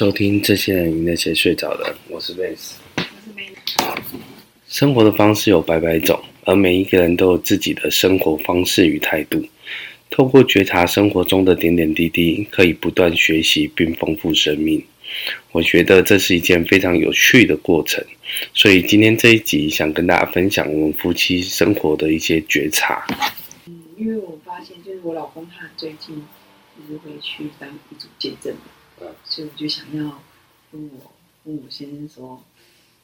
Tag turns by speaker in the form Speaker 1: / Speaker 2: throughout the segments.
Speaker 1: 收听《这些人与那些睡着的人》，我是贝斯。
Speaker 2: 我是贝斯。
Speaker 1: 生活的方式有百百种，而每一个人都有自己的生活方式与态度。透过觉察生活中的点点滴滴，可以不断学习并丰富生命。我觉得这是一件非常有趣的过程，所以今天这一集想跟大家分享我们夫妻生活的一些觉察。
Speaker 2: 嗯，因为我发现，就是我老公他最近就是会去当一组见证。所以我就想要跟我父母先生说，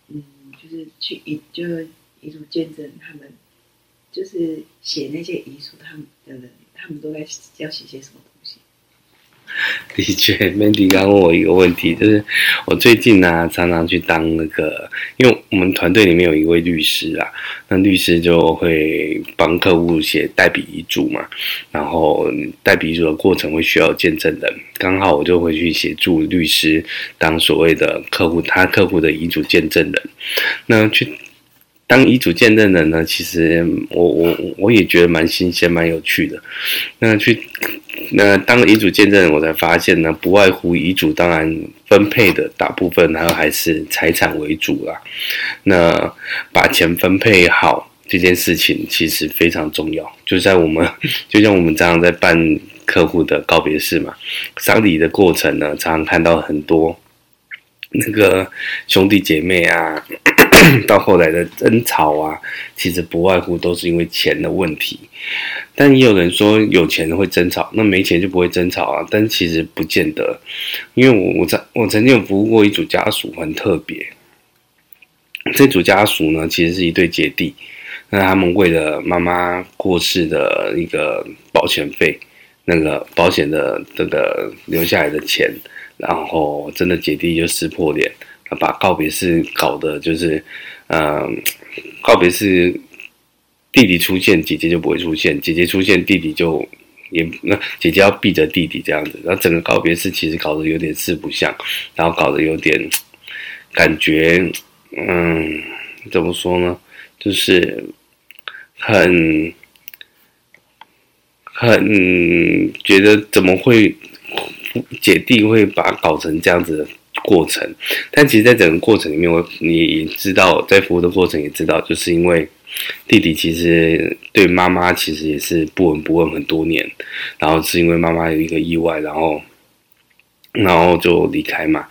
Speaker 2: 嗯，就是去遗，就是遗嘱见证他们，就是写那些遗嘱，他们的人，他们都在要写些什么。
Speaker 1: 的确，Mandy 刚问我一个问题，就是我最近呢、常常去当那个，因为我们团队里面有一位律师啊，那律师就会帮客户写代笔遗嘱嘛，然后代笔遗嘱的过程会需要见证人，刚好我就会去协助律师当所谓的客户，他客户的遗嘱见证人，那去。当遗嘱见证人呢，其实我我我也觉得蛮新鲜、蛮有趣的。那去那当遗嘱见证人，我才发现呢，不外乎遗嘱当然分配的大部分，还有还是财产为主啦。那把钱分配好这件事情，其实非常重要。就在我们，就像我们常常在办客户的告别式嘛，丧礼的过程呢，常常看到很多那个兄弟姐妹啊。到后来的争吵啊，其实不外乎都是因为钱的问题。但也有人说有钱会争吵，那没钱就不会争吵啊。但其实不见得，因为我我曾我曾经有服务过一组家属，很特别。这组家属呢，其实是一对姐弟。那他们为了妈妈过世的一个保险费，那个保险的这个留下来的钱，然后真的姐弟就撕破脸。把告别式搞得就是，嗯、告别式弟弟出现，姐姐就不会出现；姐姐出现，弟弟就也那姐姐要避着弟弟这样子。然后整个告别式其实搞得有点四不像，然后搞得有点感觉，嗯，怎么说呢？就是很很觉得怎么会姐弟会把搞成这样子。过程，但其实，在整个过程里面，我你也知道，在服务的过程也知道，就是因为弟弟其实对妈妈其实也是不闻不问很多年，然后是因为妈妈有一个意外，然后然后就离开嘛。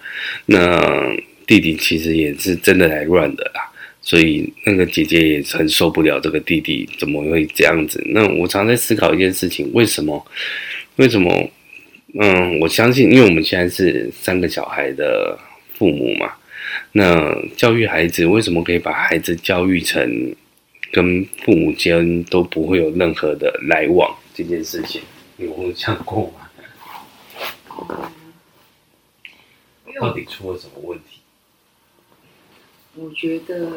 Speaker 1: 那弟弟其实也是真的来乱的啦，所以那个姐姐也很受不了这个弟弟怎么会这样子。那我常在思考一件事情：为什么？为什么？嗯，我相信，因为我们现在是三个小孩的父母嘛，那教育孩子，为什么可以把孩子教育成跟父母间都不会有任何的来往这件事情，你有想过吗？到底出了什么问题？
Speaker 2: 我觉得，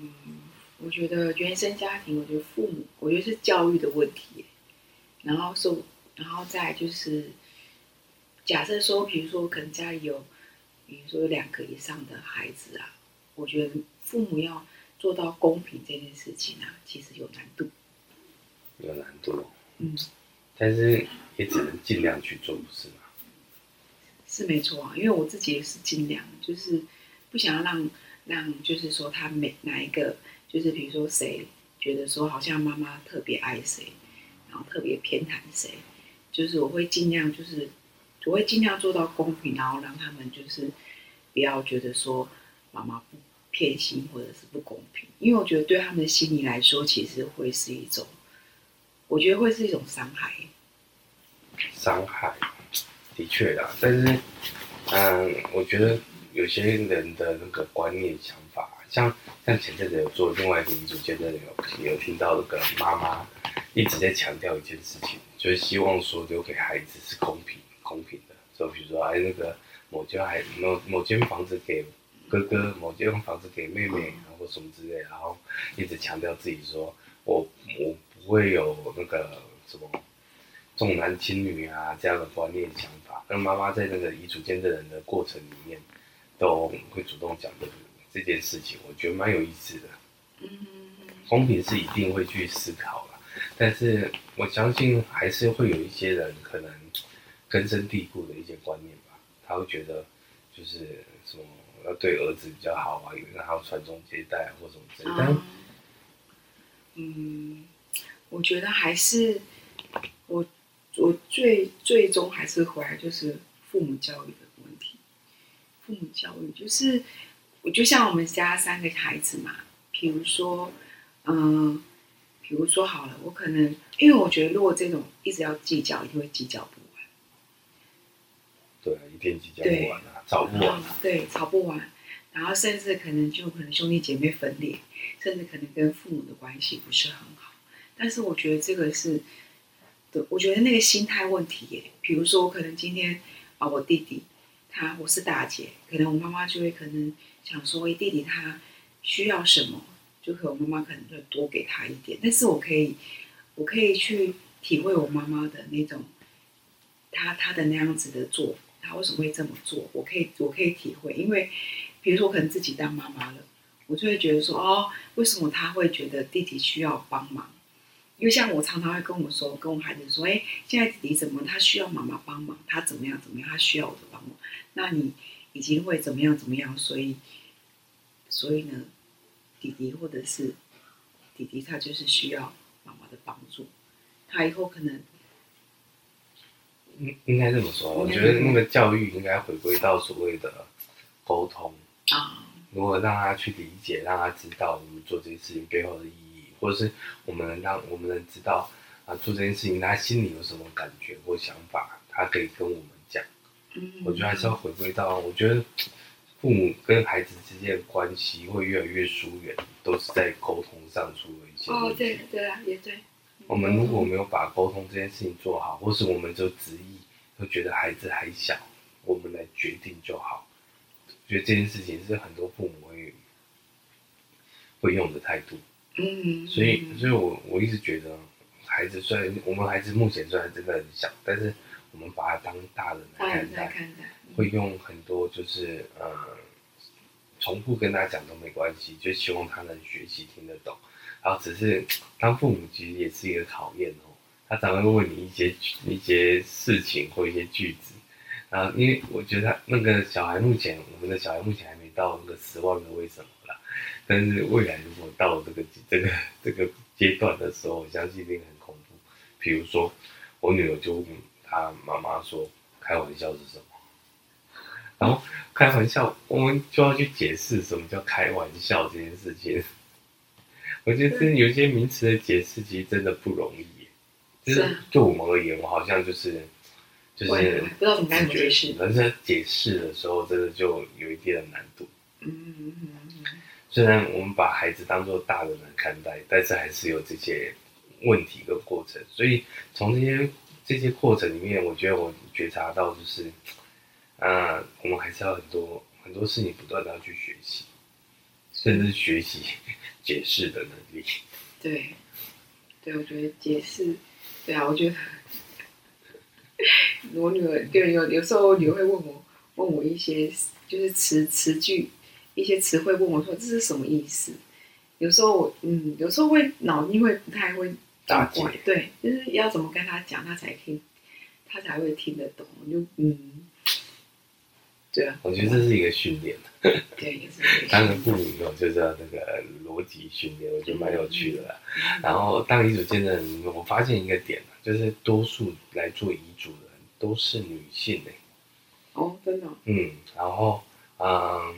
Speaker 2: 嗯，我觉得原生家庭，我觉得父母，我觉得是教育的问题，然后是。然后再就是，假设说，比如说，可能家里有，比如说有两个以上的孩子啊，我觉得父母要做到公平这件事情啊，其实有难度。
Speaker 1: 有难度。嗯。但是也只能尽量去做，不是吗？
Speaker 2: 是没错啊，因为我自己也是尽量，就是不想要让让，就是说他每哪一个，就是比如说谁觉得说好像妈妈特别爱谁，然后特别偏袒谁。就是我会尽量，就是我会尽量做到公平，然后让他们就是不要觉得说妈妈不偏心或者是不公平，因为我觉得对他们的心理来说，其实会是一种，我觉得会是一种伤害。
Speaker 1: 伤害，的确啦，但是，嗯，我觉得有些人的那个观念想法，像像前阵子有做另外一个遗嘱见证人有有听到那个妈妈一直在强调一件事情。就是希望说留给孩子是公平公平的，就比如说哎那个某间孩某某间房子给哥哥，某间房子给妹妹，然后什么之类，然后一直强调自己说我我不会有那个什么重男轻女啊这样的观念想法。那妈妈在那个遗嘱见证人的过程里面，都会主动讲的这件事情，我觉得蛮有意思的。嗯，公平是一定会去思考了。但是我相信还是会有一些人可能根深蒂固的一些观念吧，他会觉得就是什么要对儿子比较好啊，以为他要传宗接代或什么之类的。
Speaker 2: 嗯，嗯，我觉得还是我我最最终还是回来就是父母教育的问题。父母教育就是，我就像我们家三个孩子嘛，比如说，嗯。比如说好了，我可能因为我觉得，如果这种一直要计较，一定会计较不完。
Speaker 1: 对，一定计较不完啊，吵不完。
Speaker 2: 对，吵不完，然后甚至可能就可能兄弟姐妹分裂，甚至可能跟父母的关系不是很好。但是我觉得这个是，对，我觉得那个心态问题耶。比如说，我可能今天啊，我弟弟他我是大姐，可能我妈妈就会可能想说，弟弟他需要什么。就可能我妈妈可能会多给他一点，但是我可以，我可以去体会我妈妈的那种，她她的那样子的做，她为什么会这么做？我可以我可以体会，因为比如说我可能自己当妈妈了，我就会觉得说哦，为什么她会觉得弟弟需要帮忙？因为像我常常会跟我说，跟我孩子说，哎，现在弟弟怎么他需要妈妈帮忙？他怎么样怎么样？他需要我的帮忙？那你已经会怎么样怎么样？所以，所以呢？弟弟或者是弟弟，他就是需要妈妈的帮助。他以后可能
Speaker 1: 应应该这么说，我觉得那个教育应该回归到所谓的沟通啊。如果让他去理解，让他知道我们做这件事情背后的意义，或者是我们能让我们能知道啊，做这件事情他心里有什么感觉或想法，他可以跟我们讲。嗯，我觉得还是要回归到，我觉得。父母跟孩子之间的关系会越来越疏远，都是在沟通上出了一些问题。
Speaker 2: 哦，对对啊，也对。
Speaker 1: 我们如果没有把沟通这件事情做好，或是我们就执意会觉得孩子还小，我们来决定就好。觉得这件事情是很多父母会会用的态度。嗯。所以，所以我我一直觉得，孩子虽然我们孩子目前虽然真的很小，但是我们把他当大人来看待。看待会用很多就是呃，重复跟他讲都没关系，就希望他能学习听得懂。然后只是 当父母其实也是一个考验哦，他常会问你一些一些事情或一些句子。然后因为我觉得那个小孩目前我们的小孩目前还没到那个十万个为什么啦，但是未来如果到这个这个这个阶段的时候，我相信一定很恐怖。比如说我女儿就问她妈妈说：“开玩笑是什么？”然后开玩笑，我们就要去解释什么叫开玩笑这件事情。我觉得这有些名词的解释其实真的不容易。就是对我们而言，我好像就是就是
Speaker 2: 不知道怎么该解释。
Speaker 1: 但是解释的时候，真的就有一定的难度。
Speaker 2: 嗯嗯嗯嗯。
Speaker 1: 虽然我们把孩子当做大人来看待，但是还是有这些问题跟过程。所以从这些这些过程里面，我觉得我觉察到就是。啊，我们还是要很多很多事情不断的要去学习，甚至学习 解释的能力。
Speaker 2: 对，对，我觉得解释，对啊，我觉得 我女儿对有有时候我女儿会问我问我一些就是词词句一些词汇，问我说这是什么意思？有时候我嗯，有时候会脑筋会不太会打怪，对，就是要怎么跟他讲，他才听，他才会听得懂。就嗯。对啊，
Speaker 1: 我觉得这是一个训练。
Speaker 2: 对，也是。
Speaker 1: 当个父母以后就是要那个逻辑训练，我觉得蛮有趣的啦。嗯、然后当遗嘱见证人，我发现一个点，就是多数来做遗嘱的人都是女性诶。
Speaker 2: 哦，真的。
Speaker 1: 嗯，然后嗯，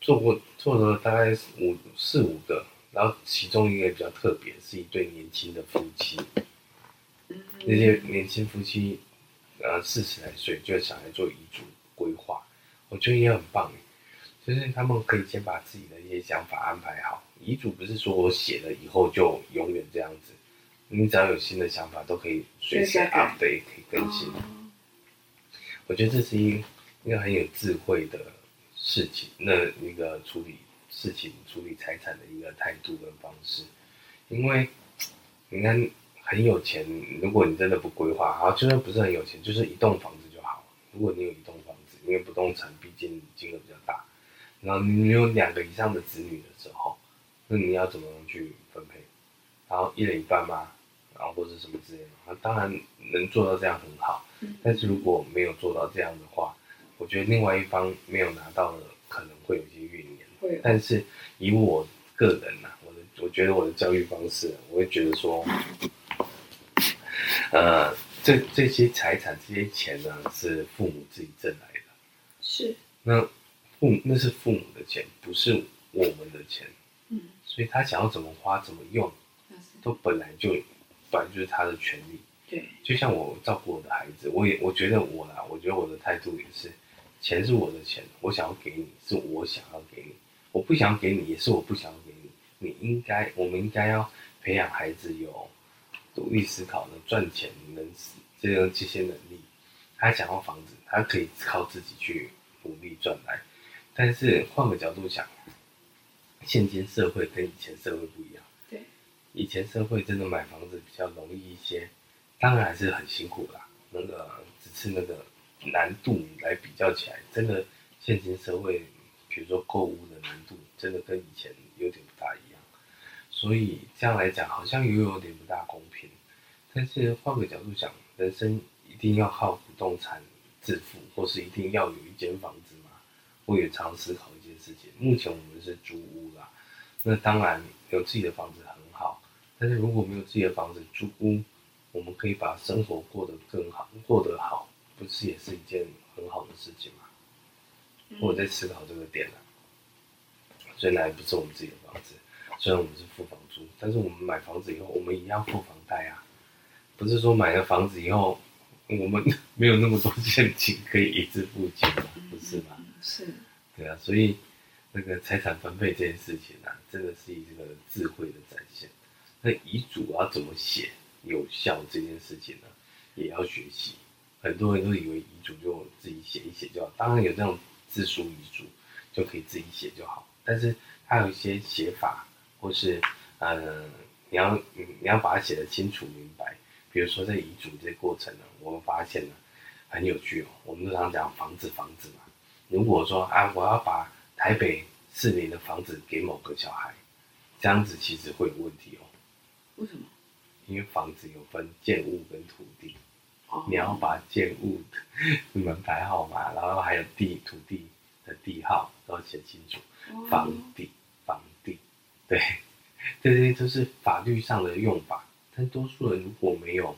Speaker 1: 做过做了大概五四五个，然后其中一个比较特别，是一对年轻的夫妻。嗯。那些年轻夫妻。呃，四十来岁就想来做遗嘱规划，我觉得也很棒，就是他们可以先把自己的一些想法安排好。遗嘱不是说我写了以后就永远这样子，你只要有新的想法都可以随时 update，可以更新。我觉得这是一一个很有智慧的事情，那一个处理事情、处理财产的一个态度跟方式，因为你看。很有钱，如果你真的不规划，好，就算不是很有钱，就是一栋房子就好。如果你有一栋房子，因为不动产毕竟金额比较大，然后你有两个以上的子女的时候，那你要怎么样去分配？然后一人一半吗？然后或者什么之类的？那当然能做到这样很好。嗯。但是如果没有做到这样的话，我觉得另外一方没有拿到的，可能会有一些怨言。会。但是以我个人呐、啊，我的我觉得我的教育方式，我会觉得说，呃，这这些财产、这些钱呢，是父母自己挣来的。
Speaker 2: 是。
Speaker 1: 那父母那是父母的钱，不是我们的钱。嗯。所以他想要怎么花、怎么用，都本来就本来就是他的权利。
Speaker 2: 对。就
Speaker 1: 像我照顾我的孩子，我也我觉得我啦，我觉得我的态度也是。钱是我的钱，我想要给你，是我想要给你；我不想给你，也是我不想给你。你应该，我们应该要培养孩子有独立思考能赚钱能这样这些能力。他想要房子，他可以靠自己去努力赚来。但是换个角度想，现今社会跟以前社会不一样。
Speaker 2: 对，
Speaker 1: 以前社会真的买房子比较容易一些，当然还是很辛苦啦。那个只是那个。难度来比较起来，真的现今社会，比如说购物的难度，真的跟以前有点不大一样。所以这样来讲，好像又有点不大公平。但是换个角度想，人生一定要靠不动产致富，或是一定要有一间房子吗？我也常思考一件事情。目前我们是租屋啦，那当然有自己的房子很好，但是如果没有自己的房子，租屋，我们可以把生活过得更好，过得好。不是也是一件很好的事情吗？嗯、我在思考这个点呢、啊。虽然不是我们自己的房子，虽然我们是付房租，但是我们买房子以后，我们一样付房贷啊。不是说买了房子以后，我们没有那么多现金可以一次付清嘛？不是吗？
Speaker 2: 是。
Speaker 1: 对啊，所以那个财产分配这件事情啊，真的是一个智慧的展现。那遗嘱要怎么写有效这件事情呢，也要学习。很多人都以为遗嘱就自己写一写就好，当然有这种自书遗嘱就可以自己写就好，但是它有一些写法，或是呃，你要你要把它写得清楚明白。比如说在遗嘱这过程呢，我们发现呢很有趣哦。我们常常讲房子房子嘛，如果说啊，我要把台北市民的房子给某个小孩，这样子其实会有问题哦。
Speaker 2: 为什么？
Speaker 1: 因为房子有分建物跟土地。你要把建物的门牌号码，然后还有地土地的地号都要写清楚。房地，房地，对，这些都是法律上的用法。但多数人如果没有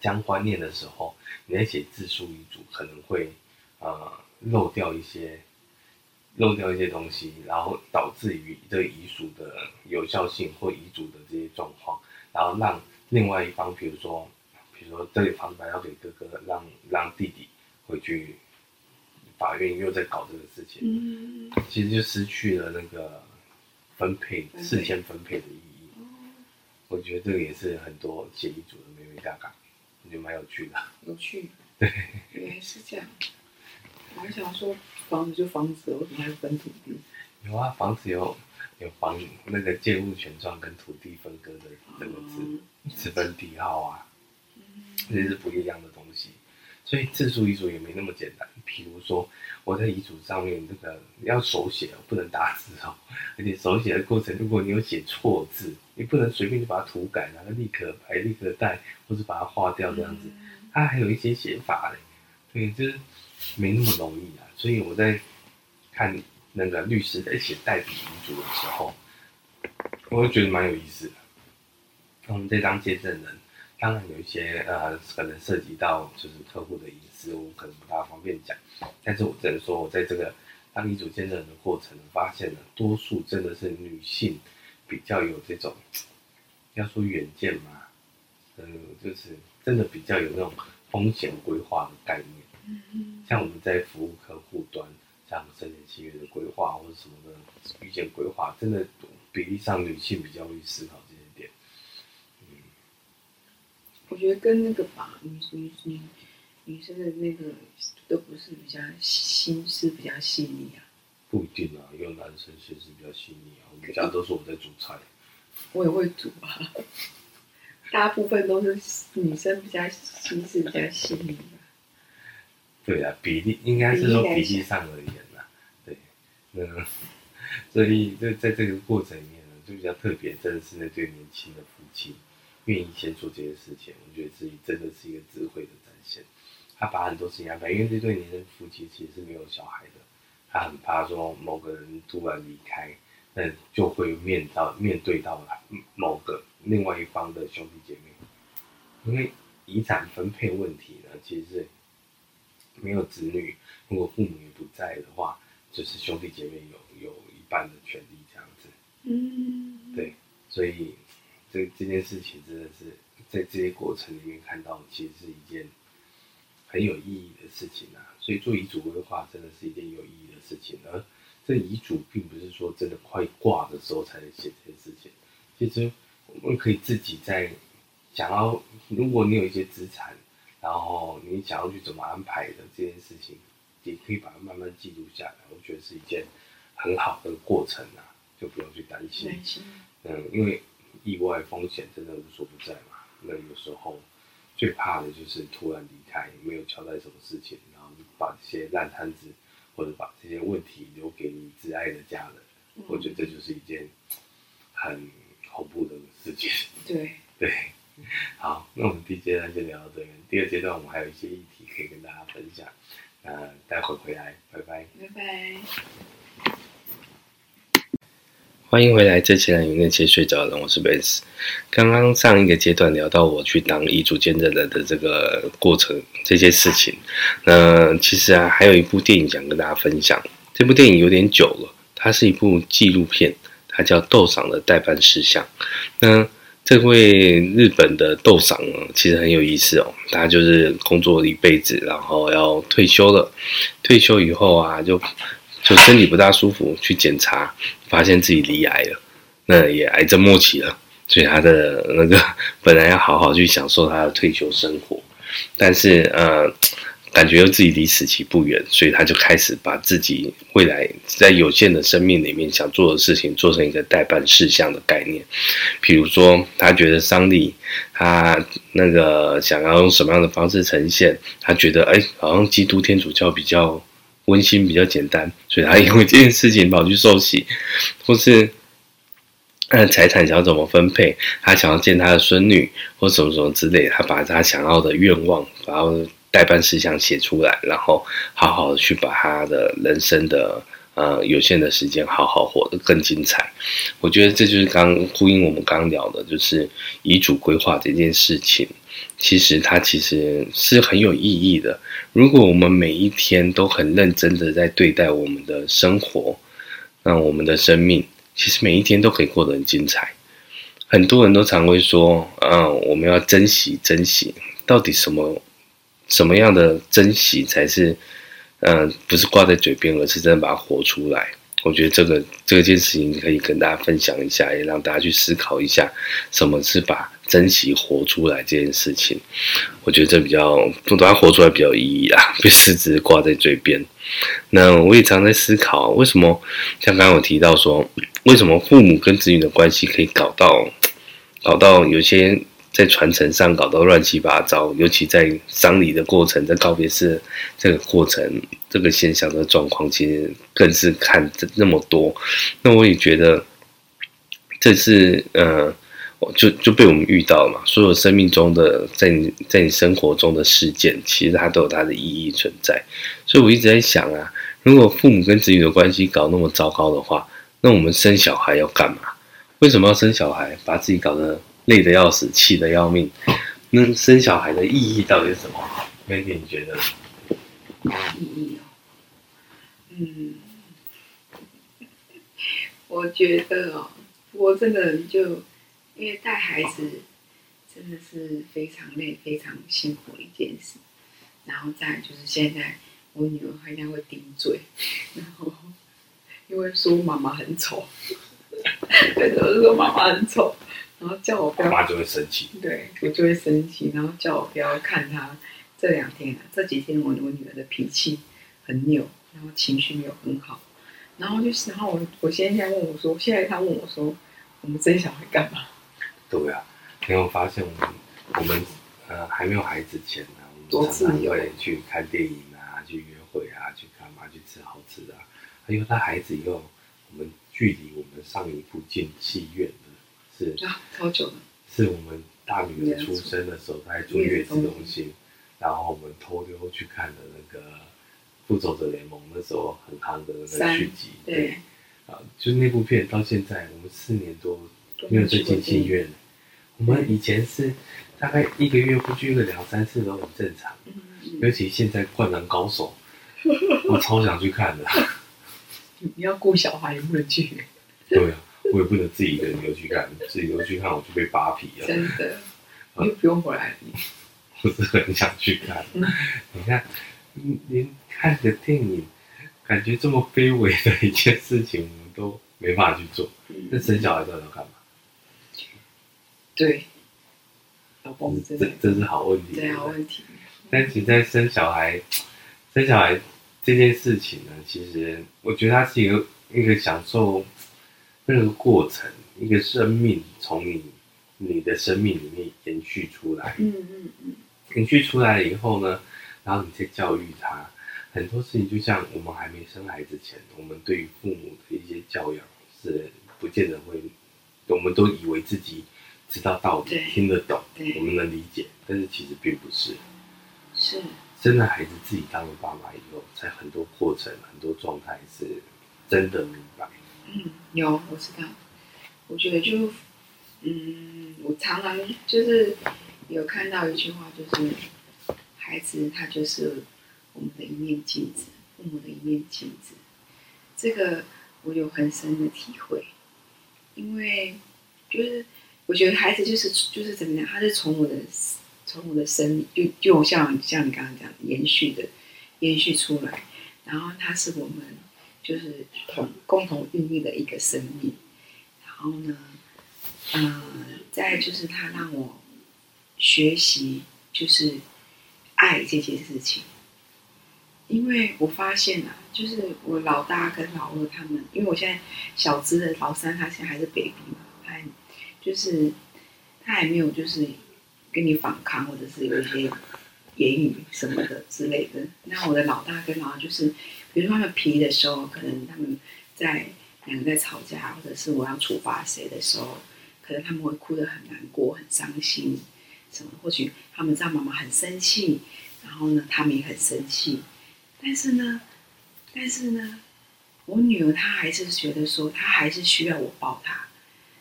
Speaker 1: 将观念的时候，你在写自述遗嘱可能会呃漏掉一些漏掉一些东西，然后导致于这个遗嘱的有效性或遗嘱的这些状况，然后让另外一方，比如说。比如说，这里房子要给哥哥，让让弟弟回去，法院又在搞这个事情，嗯，其实就失去了那个分配事先分配的意义。我觉得这个也是很多写遗嘱的眉眉角角，我觉得蛮有趣的。
Speaker 2: 有趣，
Speaker 1: 对，
Speaker 2: 原来是这样。我还想说，房子就房子，为什么还要分土地？
Speaker 1: 有啊，房子有有房那个建物权状跟土地分割的这个字，是、嗯、分地号啊。这是不一样的东西，所以自书遗嘱也没那么简单。比如说，我在遗嘱上面这个要手写，不能打字哦。而且手写的过程，如果你有写错字，你不能随便就把它涂改，然后立刻白、立刻带，或者把它划掉这样子。它还有一些写法嘞，所以就是没那么容易啊。所以我在看那个律师在写代笔遗嘱的时候，我就觉得蛮有意思的。我们这当见证人。当然有一些呃，可能涉及到就是客户的隐私，我可能不大方便讲。但是我只能说，我在这个当遗嘱见证人的过程，发现了多数真的是女性比较有这种，要说远见嘛，嗯，就是真的比较有那种风险规划的概念。嗯，像我们在服务客户端，像生前契约的规划或者什么的预见规划，真的比例上女性比较会思考。
Speaker 2: 我觉得跟那个吧，女女女女生的那个都不是比较心思比较细腻啊。
Speaker 1: 不一定啊，有男生心思比较细腻啊。我们家都是我在煮菜。
Speaker 2: 我也会煮啊。大部分都是女生比较心思比较细腻的。
Speaker 1: 对啊，比例应该是说比例上而言啦。对，那 所以在在这个过程里面呢，就比较特别，真的是那对年轻的夫妻。愿意先做这件事情，我觉得自己真的是一个智慧的展现。他把很多事情安排，因为这对年轻夫妻其实是没有小孩的，他很怕说某个人突然离开，那就会面到面对到某个另外一方的兄弟姐妹，因为遗产分配问题呢，其实是没有子女，如果父母也不在的话，就是兄弟姐妹有有一半的权利这样子。嗯，对，所以这这件事情真的是在这些过程里面看到，其实是一件。很有意义的事情啊，所以做遗嘱规划真的是一件有意义的事情。而这遗嘱并不是说真的快挂的时候才能写这件事情。其实我们可以自己在想要，如果你有一些资产，然后你想要去怎么安排的这件事情，也可以把它慢慢记录下来。我觉得是一件很好的过程啊，就不用去担心。嗯，因为意外风险真的无所不在嘛。那有时候。最怕的就是突然离开，没有交代什么事情，然后把这些烂摊子或者把这些问题留给你挚爱的家人，嗯、我觉得这就是一件很恐怖的事情。
Speaker 2: 对
Speaker 1: 对，好，那我们第一阶段就聊到这边，第二阶段我们还有一些议题可以跟大家分享，那待会回来，拜拜，
Speaker 2: 拜拜。
Speaker 1: 欢迎回来，这期来有那些睡着的人，我是 Ben。刚刚上一个阶段聊到我去当遗嘱见证人的这个过程，这些事情。那其实啊，还有一部电影想跟大家分享。这部电影有点久了，它是一部纪录片，它叫《豆赏的待办事项》。那这位日本的豆赏呢，其实很有意思哦。他就是工作了一辈子，然后要退休了。退休以后啊，就就身体不大舒服，去检查。发现自己罹癌了，那也癌症末期了，所以他的那个本来要好好去享受他的退休生活，但是呃，感觉又自己离死期不远，所以他就开始把自己未来在有限的生命里面想做的事情做成一个待办事项的概念，比如说他觉得丧礼，他那个想要用什么样的方式呈现，他觉得哎，好像基督天主教比较。温馨比较简单，所以他因为这件事情跑去受洗，或是呃财产想要怎么分配，他想要见他的孙女或什么什么之类，他把他想要的愿望，然后代办事项写出来，然后好好的去把他的人生的呃有限的时间好好活得更精彩。我觉得这就是刚呼应我们刚聊的，就是遗嘱规划这件事情。其实它其实是很有意义的。如果我们每一天都很认真的在对待我们的生活，那我们的生命其实每一天都可以过得很精彩。很多人都常会说：“嗯，我们要珍惜，珍惜。”到底什么什么样的珍惜才是？嗯，不是挂在嘴边，而是真的把它活出来。我觉得这个这件事情可以跟大家分享一下，也让大家去思考一下，什么是把珍惜活出来这件事情。我觉得这比较不然活出来比较有意义啊，不是只挂在嘴边。那我也常在思考，为什么像刚刚我提到说，为什么父母跟子女的关系可以搞到搞到有些。在传承上搞到乱七八糟，尤其在丧礼的过程，在告别式这个过程，这个现象的状况，其实更是看这那么多。那我也觉得，这是呃，就就被我们遇到了嘛。所有生命中的，在你在你生活中的事件，其实它都有它的意义存在。所以我一直在想啊，如果父母跟子女的关系搞那么糟糕的话，那我们生小孩要干嘛？为什么要生小孩？把自己搞得累得要死，气得要命。那生小孩的意义到底是什么？May，你觉得？
Speaker 2: 意义哦，嗯，我觉得哦，我这个人就因为带孩子真的是非常累、非常辛苦的一件事。然后再就是现在我女儿好像会顶嘴，然后因为说妈妈很丑，对，就是说妈妈很丑。然后叫我不要，
Speaker 1: 妈妈就会生气。
Speaker 2: 对，我就会生气。然后叫我不要看她这两天啊，这几天我我女儿的脾气很扭，然后情绪没有很好。然后就是，然后我我现在问我说，现在他问我说，我们生小孩干嘛？
Speaker 1: 对啊，因为我发现我们我们呃还没有孩子前呢，我们常常会去看电影啊，去约会啊，去干嘛，去吃好吃的啊。还有他孩子以后，我们距离我们上一部进戏院。是
Speaker 2: 啊，超久了。
Speaker 1: 是我们大女儿出生的时候，她还坐月子中心，然后我们偷溜去看的那个《复仇者联盟》，那时候很夯的那个续集，对，啊，就那部片到现在我们四年多没有再进戏院。我们以前是大概一个月不去个两三次都很正常，尤其现在《灌篮高手》，我超想去看的。
Speaker 2: 你要顾小孩，也不能去。
Speaker 1: 对啊，我也不能自己一个人留去看，自己留去看我就被扒皮了。
Speaker 2: 真的，你就不用回来。
Speaker 1: 不是很想去看。嗯、你看，连看个电影，感觉这么卑微的一件事情，我们都没办法去做。那、嗯、生小孩到底要干嘛？
Speaker 2: 对，老公真的，
Speaker 1: 这这是好问题。
Speaker 2: 对，好问题。
Speaker 1: 但其实，在生小孩，生小孩这件事情呢，其实我觉得它是一个一个享受那个过程，一个生命从你你的生命里面延续出来。嗯嗯嗯。延续出来了以后呢，然后你再教育他，很多事情就像我们还没生孩子前，我们对于父母的一些教养是不见得会，我们都以为自己。知道道理，听得懂，我们能理解，但是其实并不是。
Speaker 2: 是
Speaker 1: 生了孩子，自己当了爸妈以后，在很多过程、很多状态是真的明白。
Speaker 2: 嗯，有我知道。我觉得就，嗯，我常常就是有看到一句话，就是孩子他就是我们的一面镜子，父母的一面镜子。这个我有很深的体会，因为就是。我觉得孩子就是就是怎么样，他是从我的从我的生命就就像像你刚刚讲的延续的延续出来，然后他是我们就是同共同孕育的一个生命，然后呢，嗯、呃，再就是他让我学习就是爱这件事情，因为我发现啊，就是我老大跟老二他们，因为我现在小资的老三他现在还是 baby 嘛，就是他还没有就是跟你反抗，或者是有一些言语什么的之类的。那我的老大跟老二就是，比如说他们皮的时候，可能他们在两个在吵架，或者是我要处罚谁的时候，可能他们会哭得很难过、很伤心什么。或许他们知道妈妈很生气，然后呢，他们也很生气。但是呢，但是呢，我女儿她还是觉得说，她还是需要我抱她。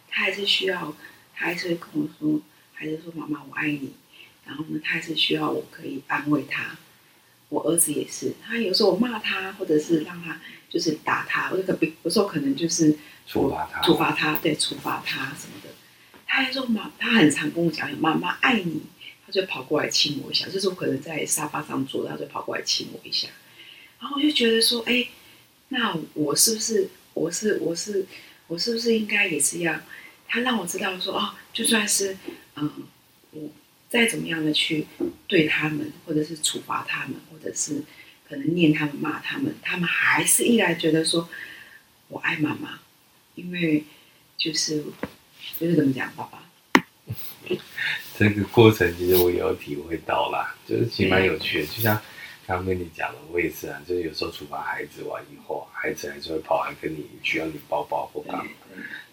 Speaker 2: 他还是需要，他还是会跟我说，还是说妈妈我爱你。然后呢，他还是需要我可以安慰他。我儿子也是，他有时候我骂他，或者是让他就是打他，或者可有时候可能就是
Speaker 1: 处罚他，
Speaker 2: 处罚他，对，处罚他什么的。他还说妈，他很常跟我讲妈妈爱你，他就跑过来亲我一下。就是我可能在沙发上坐，他就跑过来亲我一下。然后我就觉得说，哎，那我是不是，我是，我是，我是不是应该也是要？他让我知道说哦，就算是嗯，我再怎么样的去对他们，或者是处罚他们，或者是可能念他们、骂他们，他们还是依然觉得说我爱妈妈，因为就是就是怎么讲，爸爸。
Speaker 1: 这个过程其实我也有体会到啦，就是其实蛮有趣的，就像刚刚跟你讲的，我也是啊，就是有时候处罚孩子完以后，孩子还是会跑来跟你需要你抱抱或干嘛。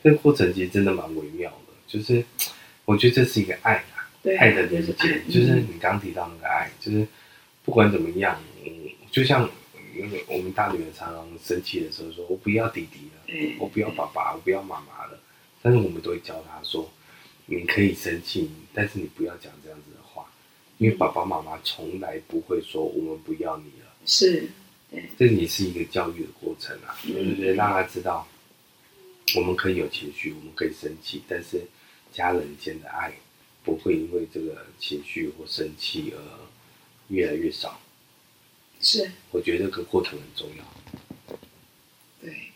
Speaker 1: 这个过程其实真的蛮微妙的，就是我觉得这是一个爱啊，爱的理解，就是，就是你刚提到那个爱，就是不管怎么样，嗯，就像因为我们大女儿常常生气的时候说：“我不要弟弟了，我不要爸爸，我不要妈妈了。”但是我们都会教她说：“你可以生气，但是你不要讲这样子因为爸爸妈妈从来不会说我们不要你了。”
Speaker 2: 是，对，
Speaker 1: 这也是一个教育的过程啊，就是让他知道。我们可以有情绪，我们可以生气，但是家人间的爱不会因为这个情绪或生气而越来越少。
Speaker 2: 是，
Speaker 1: 我觉得这个过程很重要。
Speaker 2: 对，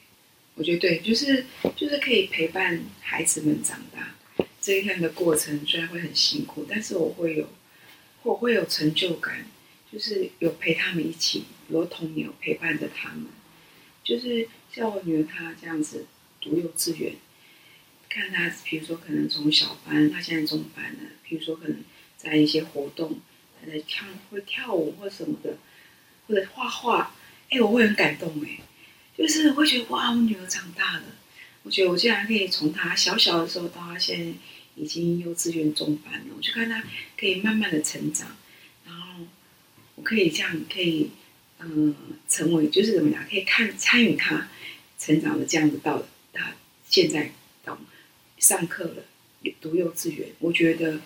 Speaker 2: 我觉得对，就是就是可以陪伴孩子们长大这一天的过程，虽然会很辛苦，但是我会有我会有成就感，就是有陪他们一起，有童年有陪伴着他们，就是像我女儿她这样子。读幼稚园，看她，比如说可能从小班，她现在中班了。比如说可能在一些活动，她在跳，会跳舞或什么的，或者画画，哎，我会很感动哎，就是会觉得哇，我女儿长大了。我觉得我竟然可以从她小小的时候到她现在已经幼稚园中班了，我就看他可以慢慢的成长，然后我可以这样可以，嗯、呃，成为就是怎么讲，可以看参与他成长的这样子到他现在到上课了，读幼稚园，我觉得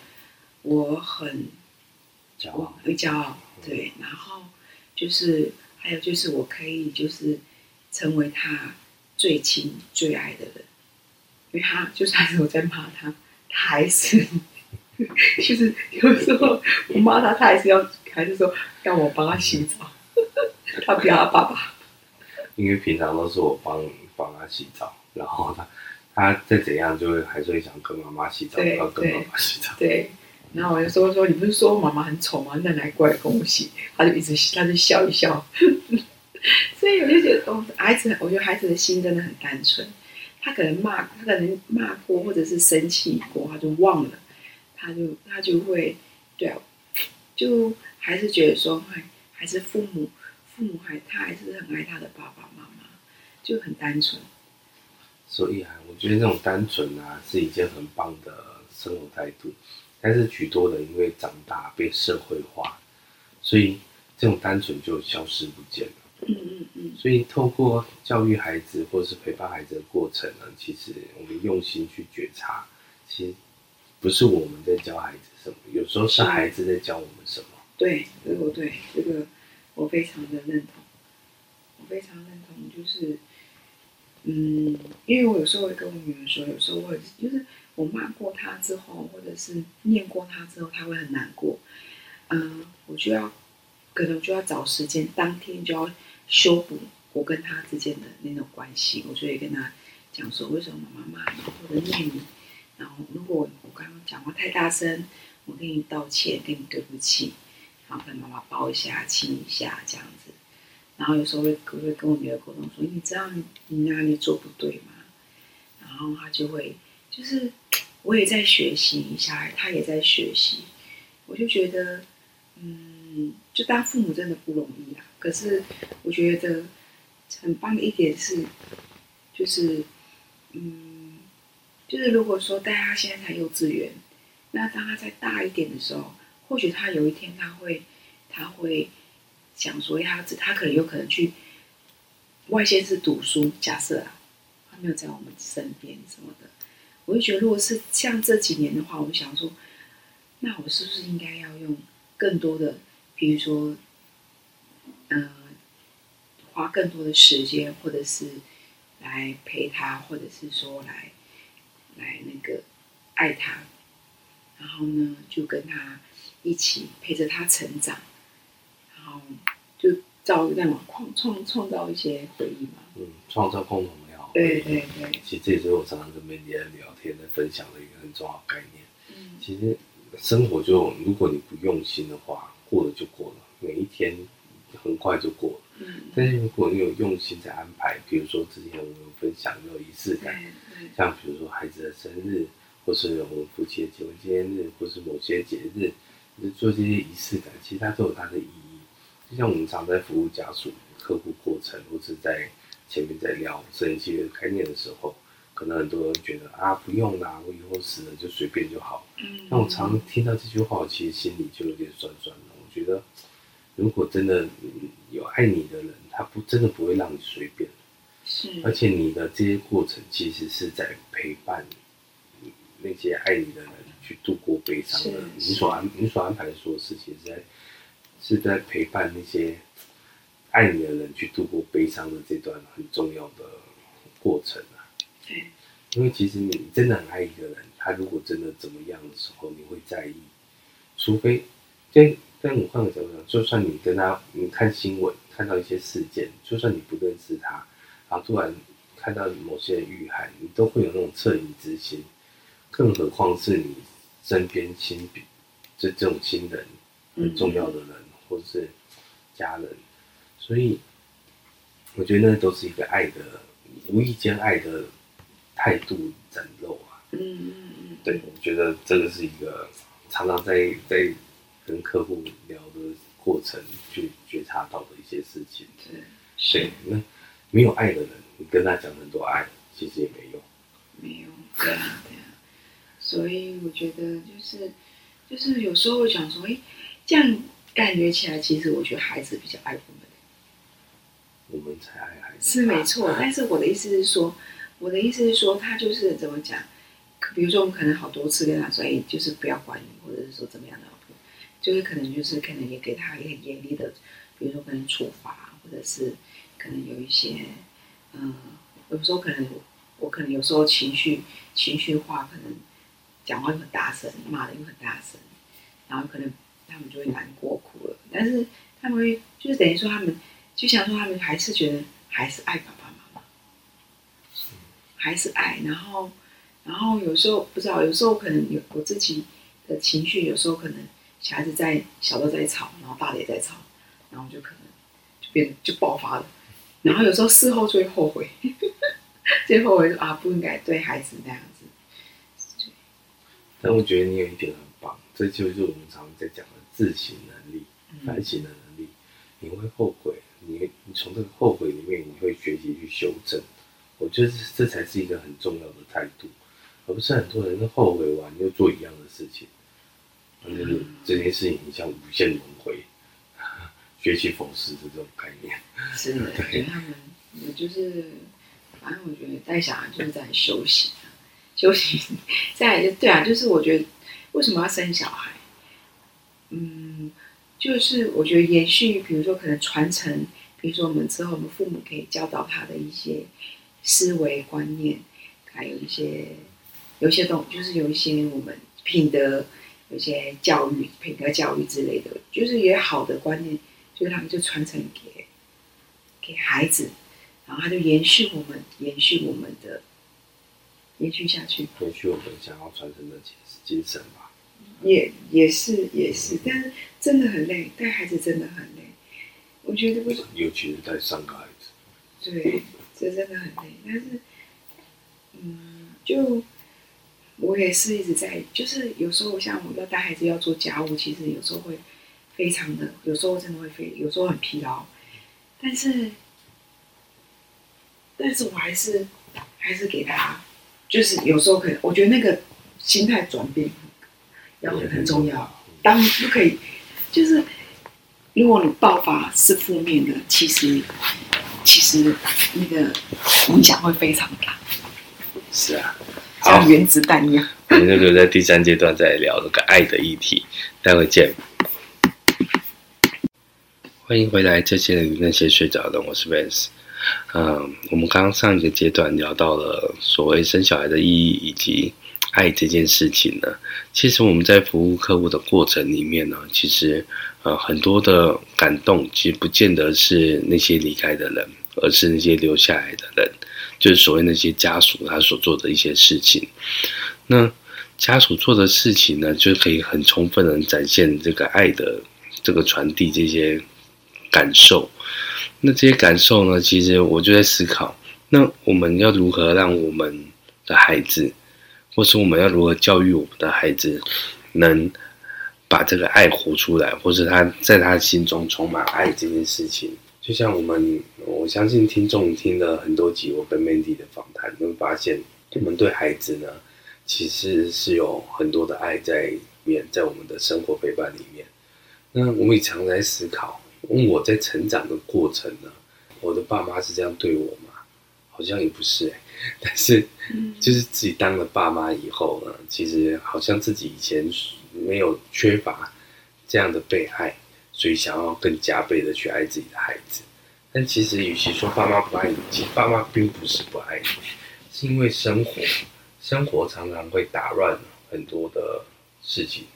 Speaker 2: 我很
Speaker 1: 骄傲，
Speaker 2: 很骄傲，对，然后就是还有就是我可以就是成为他最亲最爱的人。因为他就算是我在骂，他还是 就是有时候我骂他，他还是要还是说让我帮他洗澡，他不要他爸爸。
Speaker 1: 因为平常都是我帮帮他洗澡，然后他他再怎样就会还是会想跟妈妈洗澡，
Speaker 2: 对
Speaker 1: 要跟妈妈洗澡。
Speaker 2: 对，然后我就说说你不是说妈妈很丑吗？那来过来跟我洗，他就一直他就笑一笑。所以我就觉得，哦，孩子，我觉得孩子的心真的很单纯。他可能骂，他可能骂过，或者是生气过，他就忘了，他就他就会，对啊，就还是觉得说，还还是父母，父母还他还是很爱他的爸爸妈妈，就很单纯。
Speaker 1: 所以啊，我觉得这种单纯啊，是一件很棒的生活态度。但是许多人因为长大被社会化，所以这种单纯就消失不见了。
Speaker 2: 嗯嗯嗯，
Speaker 1: 所以透过教育孩子或是陪伴孩子的过程呢，其实我们用心去觉察，其实不是我们在教孩子什么，有时候是孩子在教我们什么。
Speaker 2: 对，这个对，这个我非常的认同，我非常认同，就是，嗯，因为我有时候会跟我女儿说，有时候我会就是我骂过她之后，或者是念过她之后，她会很难过，嗯，我就要可能就要找时间，当天就要。修补我跟他之间的那种关系，我就会跟他讲说，为什么妈妈骂你或者念你，然后如果我刚刚讲话太大声，我跟你道歉，跟你对不起，然后跟妈妈抱一下、亲一下这样子。然后有时候会会跟我女儿沟通说，你知道你你哪里做不对吗？然后他就会就是我也在学习，小孩他也在学习，我就觉得嗯，就当父母真的不容易啊。可是我觉得很棒的一点是，就是，嗯，就是如果说带他现在才幼稚园，那当他再大一点的时候，或许他有一天他会，他会想说，他他可能有可能去外县市读书。假设啊，他没有在我们身边什么的，我就觉得，如果是像这几年的话，我就想说，那我是不是应该要用更多的，比如说。嗯、呃，花更多的时间，或者是来陪他，或者是说来来那个爱他，然后呢，就跟他一起陪着他成长，然后就造那种创创创造一些回忆嘛。
Speaker 1: 嗯，创造共同美好。
Speaker 2: 对对对。
Speaker 1: 其实这也是我常常跟 Mandy 在聊天、在分享的一个很重要的概念。嗯，其实生活就如果你不用心的话，过了就过了，每一天。很快就过了，嗯，但是如果你有用心在安排，比如说之前我们有分享有仪式感，像比如说孩子的生日，或是我们夫妻的结婚纪念日，或是某些节日，就做这些仪式感，其实它都有它的意义。就像我们常在服务家属、客户过程，或是在前面在聊生意契约概念的时候，可能很多人觉得啊，不用啦，我以后死了就随便就好。嗯，那我常听到这句话，我其实心里就有点酸酸的。我觉得。如果真的有爱你的人，他不真的不会让你随便。是，而且你的这些过程其实是在陪伴那些爱你的人去度过悲伤的。你所安你所安排的所有事情是在是在陪伴那些爱你的人去度过悲伤的这段很重要的过程啊。对，因为其实你真的很爱一个人，他如果真的怎么样的时候，你会在意，除非跟。但我换个角度讲，就算你跟他，你看新闻看到一些事件，就算你不认识他，然后突然看到某些人遇害，你都会有那种恻隐之心。更何况是你身边亲笔，这这种亲人很重要的人，嗯、或者是家人，所以我觉得那都是一个爱的无意间爱的态度展露啊。嗯嗯嗯，对，我觉得这个是一个常常在在。跟客户聊的过程，去觉察到的一些事情。对，是那没有爱的人，你跟他讲很多爱，其实也没用。
Speaker 2: 没有，对啊，对啊。所以我觉得就是就是有时候会想说，哎，这样感觉起来，其实我觉得孩子比较爱我们。
Speaker 1: 我们才爱孩子。
Speaker 2: 是没错，但是我的意思是说，我的意思是说，他就是怎么讲？比如说，我们可能好多次跟他说，哎，就是不要管你，或者是说怎么样的，就是可能就是可能也给他一个严厉的，比如说可能处罚，或者是可能有一些，嗯，有时候可能我可能有时候情绪情绪化，可能讲话又很大声，骂的又很大声，然后可能他们就会难过哭了，但是他们会就是等于说他们。就想说，他们还是觉得还是爱爸爸妈妈，还是爱。然后，然后有时候不知道，有时候可能有我自己的情绪，有时候可能小孩子在小的在吵，然后大的也在吵，然后就可能就变就爆发了。然后有时候事后就会后悔，最后悔说啊，不应该对孩子那样子。
Speaker 1: 但我觉得你有一点很棒，这就是我们常常在讲的自省能力、反省的能力。你会后悔。你你从这个后悔里面，你会学习去修正。我觉得这这才是一个很重要的态度，而不是很多人都后悔完又做一样的事情。反正这件事情像无限轮回，学习佛师的这种概念。
Speaker 2: 是的，对他们我就是，反正我觉得带小孩就是在休息，休息。再来就对啊，就是我觉得为什么要生小孩？嗯。就是我觉得延续，比如说可能传承，比如说我们之后我们父母可以教导他的一些思维观念，还有一些有一些东，就是有一些我们品德，有些教育、品格教育之类的，就是也好的观念，就是他们就传承给给孩子，然后他就延续我们，延续我们的延续下去，
Speaker 1: 延续我们想要传承的精神吧。
Speaker 2: 也也是也是，但是真的很累，带孩子真的很累。我觉得不是，
Speaker 1: 尤其是带三个孩子，
Speaker 2: 对，这真的很累。但是，嗯，就我也是一直在，就是有时候像我要带孩子要做家务，其实有时候会非常的，有时候真的会非，有时候很疲劳。但是，但是我还是还是给他，就是有时候可以，我觉得那个心态转变。要很重要，当不可以，就是如果你爆发是负面的，其实其实那个影响会非常大。
Speaker 1: 是啊，
Speaker 2: 像原子弹一样。
Speaker 1: 我们就留在第三阶段再聊那个爱的议题，待会见。欢迎回来，这些人那些睡着的，我是 Vance。嗯，我们刚刚上一个阶段聊到了所谓生小孩的意义以及。爱这件事情呢，其实我们在服务客户的过程里面呢，其实呃很多的感动，其实不见得是那些离开的人，而是那些留下来的人，就是所谓那些家属他所做的一些事情。那家属做的事情呢，就可以很充分的展现这个爱的这个传递这些感受。那这些感受呢，其实我就在思考，那我们要如何让我们的孩子。或是我们要如何教育我们的孩子，能把这个爱活出来，或是他在他心中充满爱这件事情。就像我们，我相信听众听了很多集我跟 Mandy 的访谈，会发现我们对孩子呢，其实是有很多的爱在里面，在我们的生活陪伴里面。那我们也常在思考，问我在成长的过程呢，我的爸妈是这样对我吗？好像也不是欸。但是，就是自己当了爸妈以后呢，其实好像自己以前没有缺乏这样的被爱，所以想要更加倍的去爱自己的孩子。但其实，与其说爸妈不爱你，其实爸妈并不是不爱你，是因为生活，生活常常会打乱很多的事情。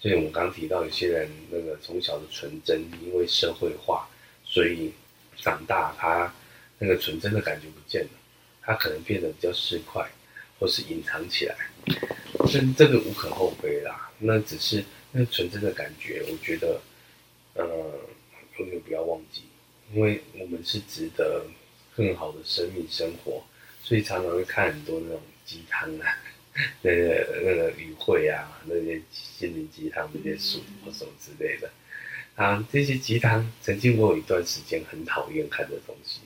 Speaker 1: 所以我们刚提到，有些人那个从小的纯真，因为社会化，所以长大他那个纯真的感觉不见了。他可能变得比较市侩，或是隐藏起来，这这个无可厚非啦。那只是那纯真的感觉，我觉得，呃，永远不要忘记，因为我们是值得更好的生命生活，所以常常会看很多那种鸡汤啊，那个那个语汇啊，那些心灵鸡汤那些书或什么之类的啊，这些鸡汤曾经我有一段时间很讨厌看的东西，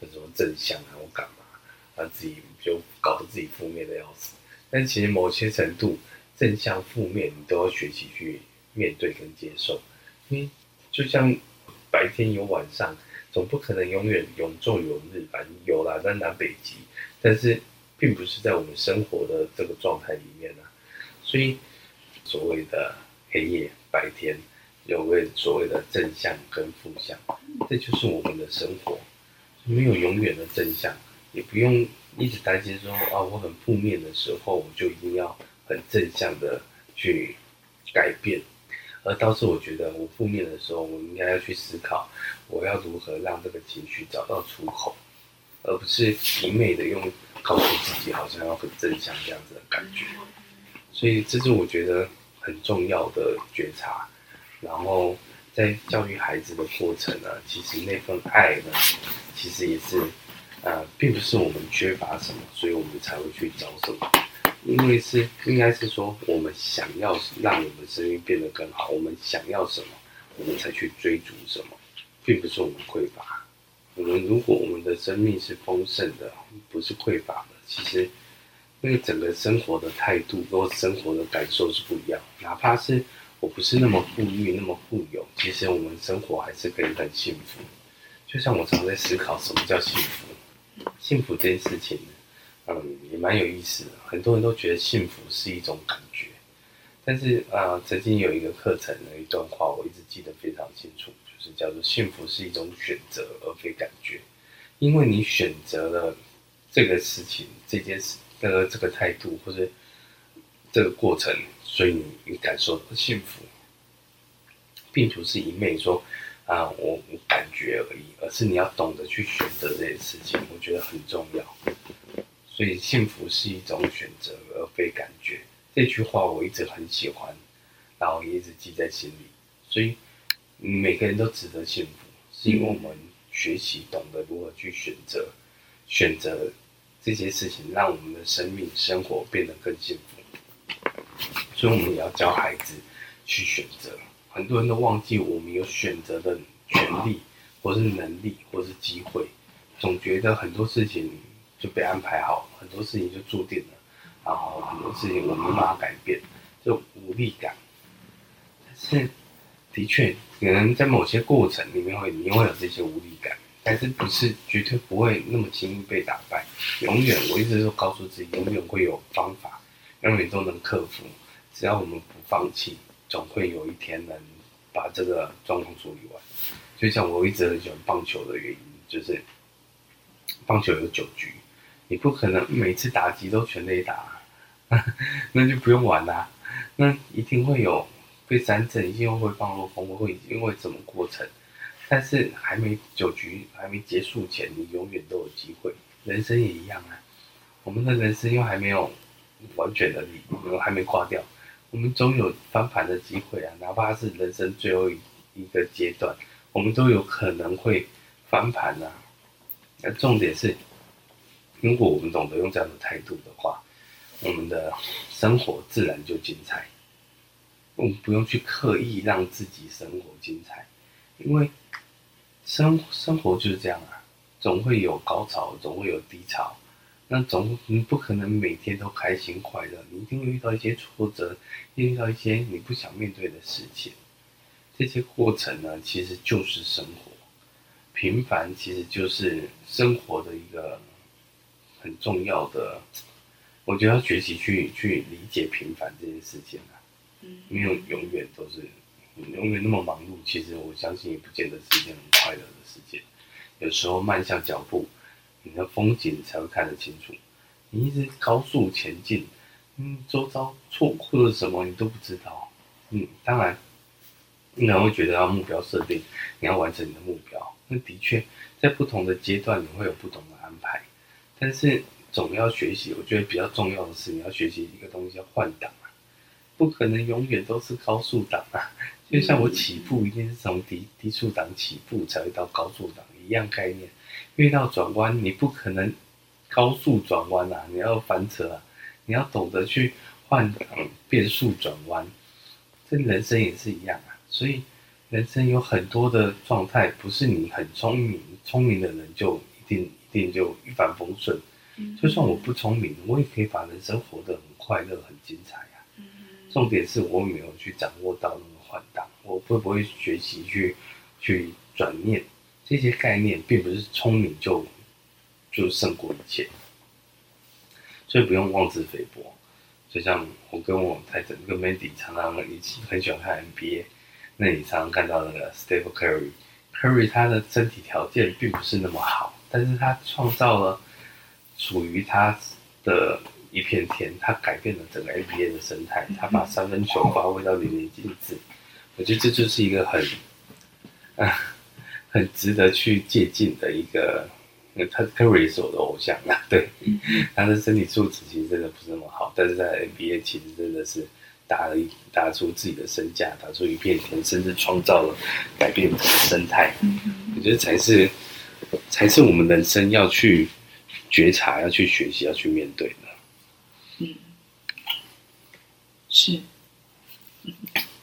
Speaker 1: 那什么正向啊，我干嘛？啊自己就搞得自己负面的要死，但其实某些程度，正向、负面，你都要学习去面对跟接受。因为就像白天有晚上，总不可能永远永昼有日，反正有啦，在南北极，但是并不是在我们生活的这个状态里面啊。所以所谓的黑夜、白天，有位所谓的正向跟负向，这就是我们的生活，没有永远的正向，也不用一直担心说啊，我很负面的时候，我就一定要很正向的去改变。而倒是我觉得，我负面的时候，我应该要去思考，我要如何让这个情绪找到出口，而不是一昧的用告诉自己好像要很正向这样子的感觉。所以这是我觉得很重要的觉察。然后在教育孩子的过程呢，其实那份爱呢，其实也是，呃，并不是我们缺乏什么，所以我们才会去找什么。因为是应该是说，我们想要让我们生命变得更好，我们想要什么，我们才去追逐什么，并不是我们匮乏。我们如果我们的生命是丰盛的，不是匮乏的，其实那个整个生活的态度跟生活的感受是不一样。哪怕是我不是那么富裕、那么富有，其实我们生活还是可以很幸福。就像我常在思考，什么叫幸福？幸福这件事情。嗯，也蛮有意思的。很多人都觉得幸福是一种感觉，但是啊、曾经有一个课程的一段话，我一直记得非常清楚，就是叫做“幸福是一种选择，而非感觉”。因为你选择了这个事情、这件事、这个这个态度或者这个过程，所以你你感受到幸福，并不是一昧说啊，我我感觉而已，而是你要懂得去选择这件事情，我觉得很重要。所以幸福是一种选择，而非感觉。这句话我一直很喜欢，然后也一直记在心里。所以每个人都值得幸福，是因为我们学习懂得如何去选择，选择这些事情，让我们的生命生活变得更幸福。所以我们也要教孩子去选择。很多人都忘记我们有选择的权利，或是能力，或是机会，总觉得很多事情。就被安排好，很多事情就注定了，然后很多事情我没办法改变，就无力感。但是，的确，可能在某些过程里面会，你会有这些无力感，但是不是绝对不会那么轻易被打败。永远，我一直都告诉自己，永远会有方法，永远都能克服。只要我们不放弃，总会有一天能把这个状况处理完。就像我一直很喜欢棒球的原因，就是棒球有九局。你不可能每次打击都全垒打，那就不用玩啦。那一定会有被三振，一定会放落风，会因为什么过程？但是还没九局还没结束前，你永远都有机会。人生也一样啊，我们的人生又还没有完全的，我还没挂掉，我们总有翻盘的机会啊。哪怕是人生最后一一个阶段，我们都有可能会翻盘啊。那重点是。如果我们懂得用这样的态度的话，我们的生活自然就精彩。我们不用去刻意让自己生活精彩，因为生生活就是这样啊，总会有高潮，总会有低潮。那总你不可能每天都开心快乐，你一定会遇到一些挫折，遇到一些你不想面对的事情。这些过程呢，其实就是生活。平凡其实就是生活的一个。很重要的，我觉得要学习去去理解平凡这件事情啊，嗯，没有永远都是永远那么忙碌。其实我相信也不见得是一件很快乐的事情。有时候慢下脚步，你的风景才会看得清楚。你一直高速前进，嗯，周遭错过了什么你都不知道。嗯，当然，你可能会觉得要目标设定，你要完成你的目标。那的确，在不同的阶段，你会有不同的安排。但是总要学习，我觉得比较重要的是你要学习一个东西叫换挡啊，不可能永远都是高速档啊。就像我起步一定是从低低速档起步才会到高速档一样概念。遇到转弯你不可能高速转弯啊，你要翻车啊，你要懂得去换挡变速转弯。这人生也是一样啊，所以人生有很多的状态，不是你很聪明聪明的人就一定。定就一帆风顺，就算我不聪明，我也可以把人生活得很快乐、很精彩啊。重点是我没有去掌握到那个换挡，我会不会学习去去转念这些概念，并不是聪明就就胜过一切，所以不用妄自菲薄。就像我跟我太太跟 Mandy 常常一起很喜欢看 NBA，那你常常看到那个 Steph Curry，Curry 他的身体条件并不是那么好，但是他创造了属于他的一片天，他改变了整个 NBA 的生态，他把三分球发挥到淋漓尽致。我觉得这就是一个很啊 很值得去借鉴的一个。他 Curry 是我的偶像啊，对，他的身体素质其实真的不是那么好，但是在 NBA 其实真的是打了一打出自己的身价，打出一片天，甚至创造了改变整个生态。我觉得才是才是我们人生要去觉察、要去学习、要去面对的。
Speaker 2: 嗯，是。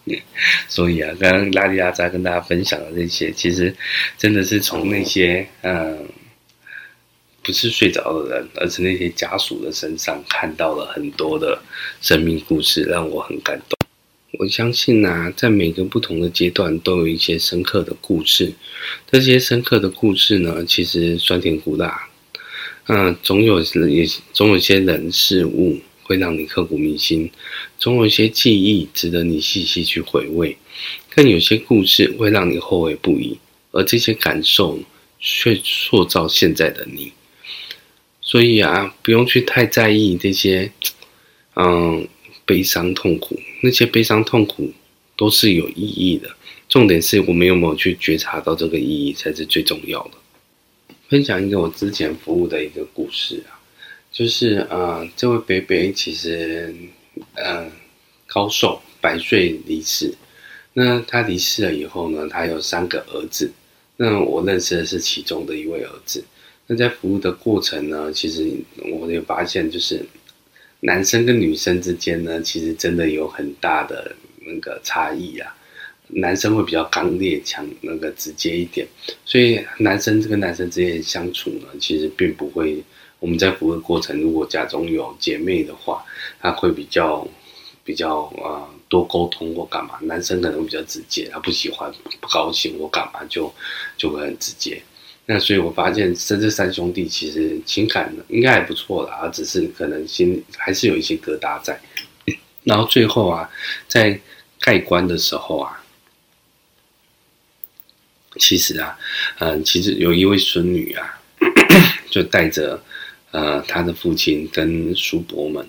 Speaker 1: 所以啊，刚刚拉里阿扎跟大家分享的这些，其实真的是从那些嗯。不是睡着的人，而是那些家属的身上看到了很多的生命故事，让我很感动。我相信呐、啊，在每个不同的阶段都有一些深刻的故事。这些深刻的故事呢，其实酸甜苦辣，嗯，总有也总有些人事物会让你刻骨铭心，总有一些记忆值得你细细去回味，更有些故事会让你后悔不已，而这些感受却塑造现在的你。所以啊，不用去太在意这些，嗯，悲伤痛苦。那些悲伤痛苦都是有意义的。重点是我们有没有去觉察到这个意义，才是最重要的。分享一个我之前服务的一个故事啊，就是啊、这位伯伯其实，嗯，高寿百岁离世。那他离世了以后呢，他有三个儿子。那我认识的是其中的一位儿子。那在服务的过程呢，其实我也发现，就是男生跟女生之间呢，其实真的有很大的那个差异啊。男生会比较刚烈、强那个直接一点，所以男生这个男生之间相处呢，其实并不会。我们在服务过程，如果家中有姐妹的话，他会比较比较啊、多沟通或干嘛。男生可能比较直接，他不喜欢、不高兴或干嘛，就就会很直接。那所以，我发现甚至三兄弟其实情感应该还不错啦，只是可能心还是有一些疙瘩在。然后最后啊，在盖棺的时候啊，其实啊，嗯，其实有一位孙女啊，就带着呃他的父亲跟叔伯们，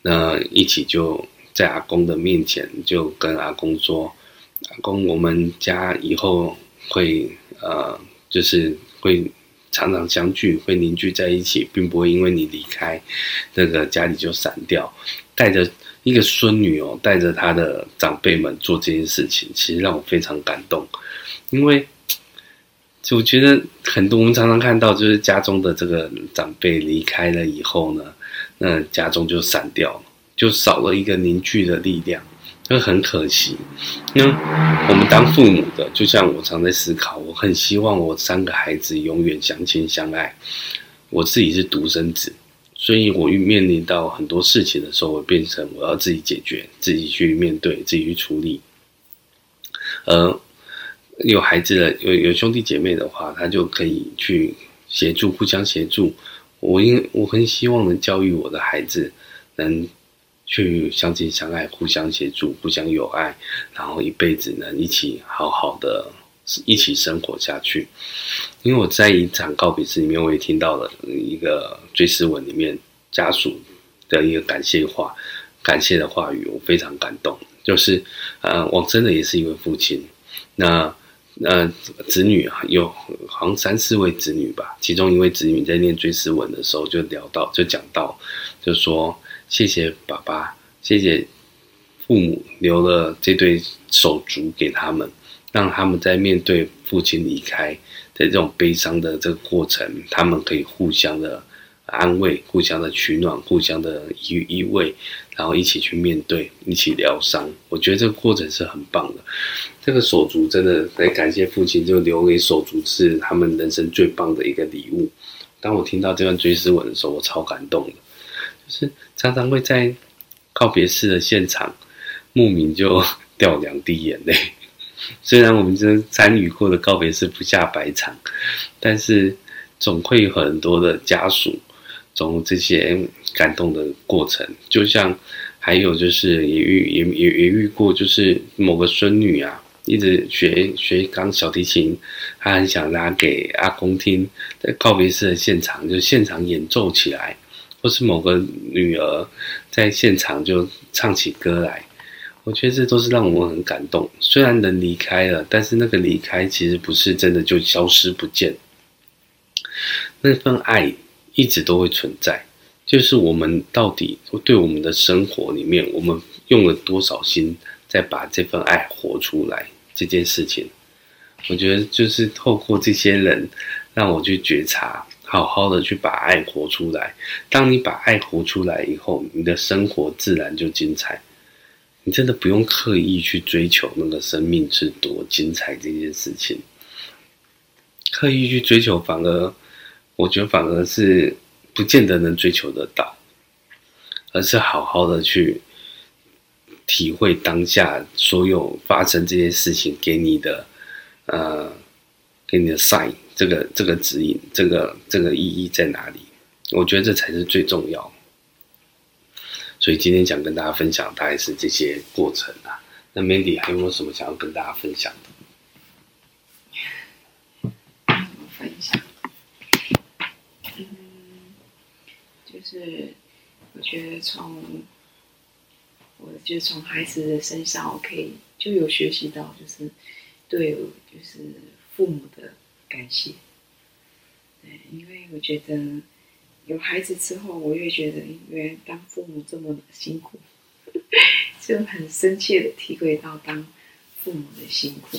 Speaker 1: 那一起就在阿公的面前就跟阿公说：“阿公，我们家以后会呃，就是。”会常常相聚，会凝聚在一起，并不会因为你离开，那个家里就散掉。带着一个孙女哦，带着他的长辈们做这件事情，其实让我非常感动。因为，就我觉得很多我们常常看到，就是家中的这个长辈离开了以后呢，那家中就散掉了，就少了一个凝聚的力量。那很可惜，因为我们当父母的，就像我常在思考，我很希望我三个孩子永远相亲相爱。我自己是独生子，所以我遇面临到很多事情的时候，我变成我要自己解决，自己去面对，自己去处理。而有孩子的，有有兄弟姐妹的话，他就可以去协助，互相协助。我因我很希望能教育我的孩子，能。去相亲相爱，互相协助，互相友爱，然后一辈子能一起好好的一起生活下去。因为我在一场告别式里面，我也听到了一个追思文里面家属的一个感谢话，感谢的话语，我非常感动。就是呃，往生的也是一位父亲，那呃子女啊，有好像三四位子女吧，其中一位子女在念追思文的时候就聊到，就讲到，就说。谢谢爸爸，谢谢父母留了这对手足给他们，让他们在面对父亲离开的这种悲伤的这个过程，他们可以互相的安慰、互相的取暖、互相的依依偎，然后一起去面对、一起疗伤。我觉得这个过程是很棒的。这个手足真的得感谢父亲，就留给手足是他们人生最棒的一个礼物。当我听到这段追思文的时候，我超感动的，是常常会在告别式的现场，莫名就 掉两滴眼泪。虽然我们真参与过的告别式不下百场，但是总会有很多的家属，总这些感动的过程。就像还有就是也遇也也也遇过，就是某个孙女啊，一直学学钢小提琴，她很想拉给阿公听，在告别式的现场就现场演奏起来，或是某个女儿在现场就唱起歌来。我觉得这都是让我们很感动。虽然人离开了，但是那个离开其实不是真的就消失不见，那份爱一直都会存在。就是我们到底对我们的生活里面，我们用了多少心在把这份爱活出来这件事情，我觉得就是透过这些人让我去觉察，好好的去把爱活出来。当你把爱活出来以后，你的生活自然就精彩。你真的不用刻意去追求那个生命是多精彩这件事情，刻意去追求，反而我觉得反而是不见得能追求得到，而是好好的去体会当下所有发生这些事情给你的呃，给你的 sign，这个这个指引，这个这个意义在哪里？我觉得这才是最重要。所以今天想跟大家分享大概是这些过程啊。那 Mandy 还有没有什么想要跟大家分享
Speaker 2: 的？分享，嗯，就是我觉得从，我就从孩子的身上，我可以就有学习到，就是对，就是父母的感谢。对，因为我觉得。有孩子之后，我越觉得，原来当父母这么辛苦，就很深切的体会到当父母的辛苦，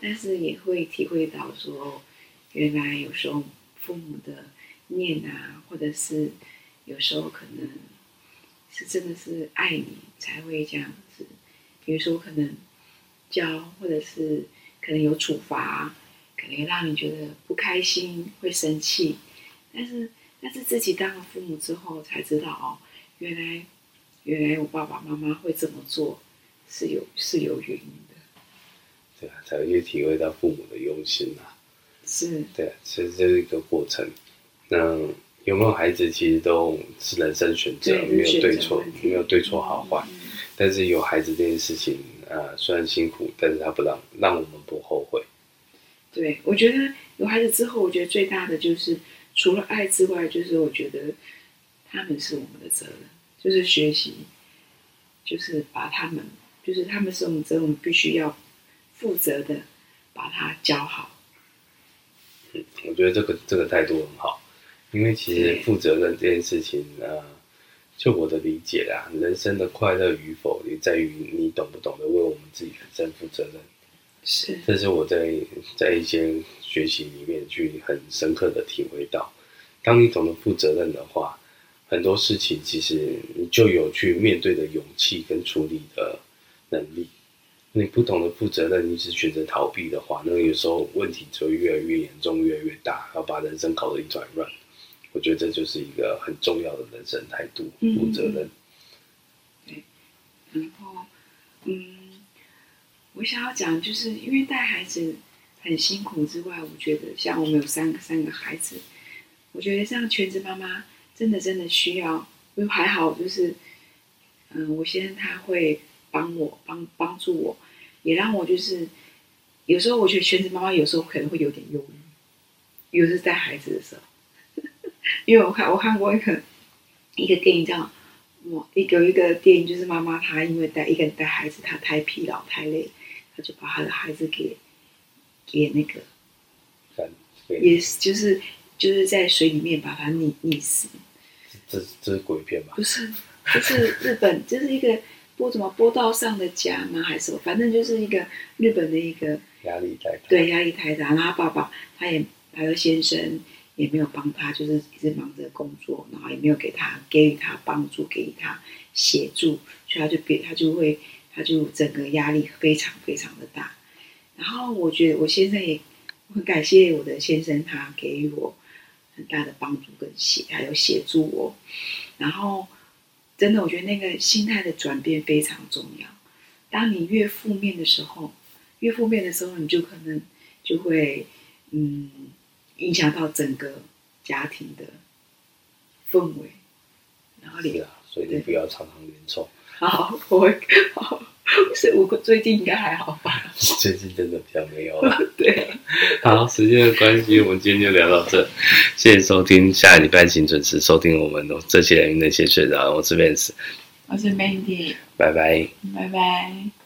Speaker 2: 但是也会体会到说，原来有时候父母的念啊，或者是有时候可能是真的是爱你才会这样子，比如说可能教，或者是可能有处罚，可能让你觉得不开心，会生气，但是。但是自己当了父母之后，才知道哦，原来原来我爸爸妈妈会这么做，是有是有原因的。
Speaker 1: 对啊，才会去体会到父母的用心啊。
Speaker 2: 是。
Speaker 1: 对啊，其实这是一个过程。那有没有孩子，其实都是人生选择，没有对错，没有对错好坏。嗯。但是有孩子这件事情啊，呃，虽然辛苦，但是他不让让我们不后悔。
Speaker 2: 对，我觉得有孩子之后，我觉得最大的就是。除了爱之外，就是我觉得他们是我们的责任，就是学习，就是把他们，就是他们是我们责任，我们必须要负责的把他教好。
Speaker 1: 嗯，我觉得这个这个态度很好，因为其实负责任这件事情，呃，就我的理解啦，人生的快乐与否也在于你懂不懂得为我们自己人生负责任。
Speaker 2: 是，
Speaker 1: 这是我在在一些学习里面去很深刻的体会到，当你懂得负责任的话，很多事情其实你就有去面对的勇气跟处理的能力。你不懂得负责任，你只选择逃避的话，那有时候问题就会越来越严重，越来越大，要把人生搞得一团乱。我觉得这就是一个很重要的人生态度，负责任。
Speaker 2: 对，然后，嗯。我想要讲，就是因为带孩子很辛苦之外，我觉得像我们有三个三个孩子，我觉得像全职妈妈真的真的需要，因为还好就是，嗯，我先生他会帮我帮帮助我，也让我就是有时候我觉得全职妈妈有时候可能会有点忧郁，尤其是带孩子的时候，因为我看我看过一个一个电影叫我一个一个电影就是妈妈她因为带一个人带孩子，她太疲劳太累。就把他的孩子给给那个，也是就是就是在水里面把他溺溺死。
Speaker 1: 这这是鬼片吧？
Speaker 2: 不是，就是日本，这是一个波什么波道上的家吗？还是什么？反正就是一个日本的一个
Speaker 1: 压力太大。
Speaker 2: 对，压力太大。然后他爸爸他也他的先生也没有帮他，就是一直忙着工作，然后也没有给他给予他帮助，给予他协助，所以他就给他就会。他就整个压力非常非常的大，然后我觉得我先生也很感谢我的先生，他给予我很大的帮助跟协，还有协助我。然后，真的，我觉得那个心态的转变非常重要。当你越负面的时候，越负面的时候，你就可能就会嗯影响到整个家庭的氛围。然后你
Speaker 1: 啊，所以你不要常常冤错。
Speaker 2: 好，我会好。是我最近应该还好吧？
Speaker 1: 最近真的比较没有了。
Speaker 2: 对，
Speaker 1: 好，时间的关系，我们今天就聊到这。谢谢收听，下礼拜请准时收听我们这些人那些睡着。我是 Vance，
Speaker 2: 我是 Mandy，
Speaker 1: 拜拜，
Speaker 2: 拜拜。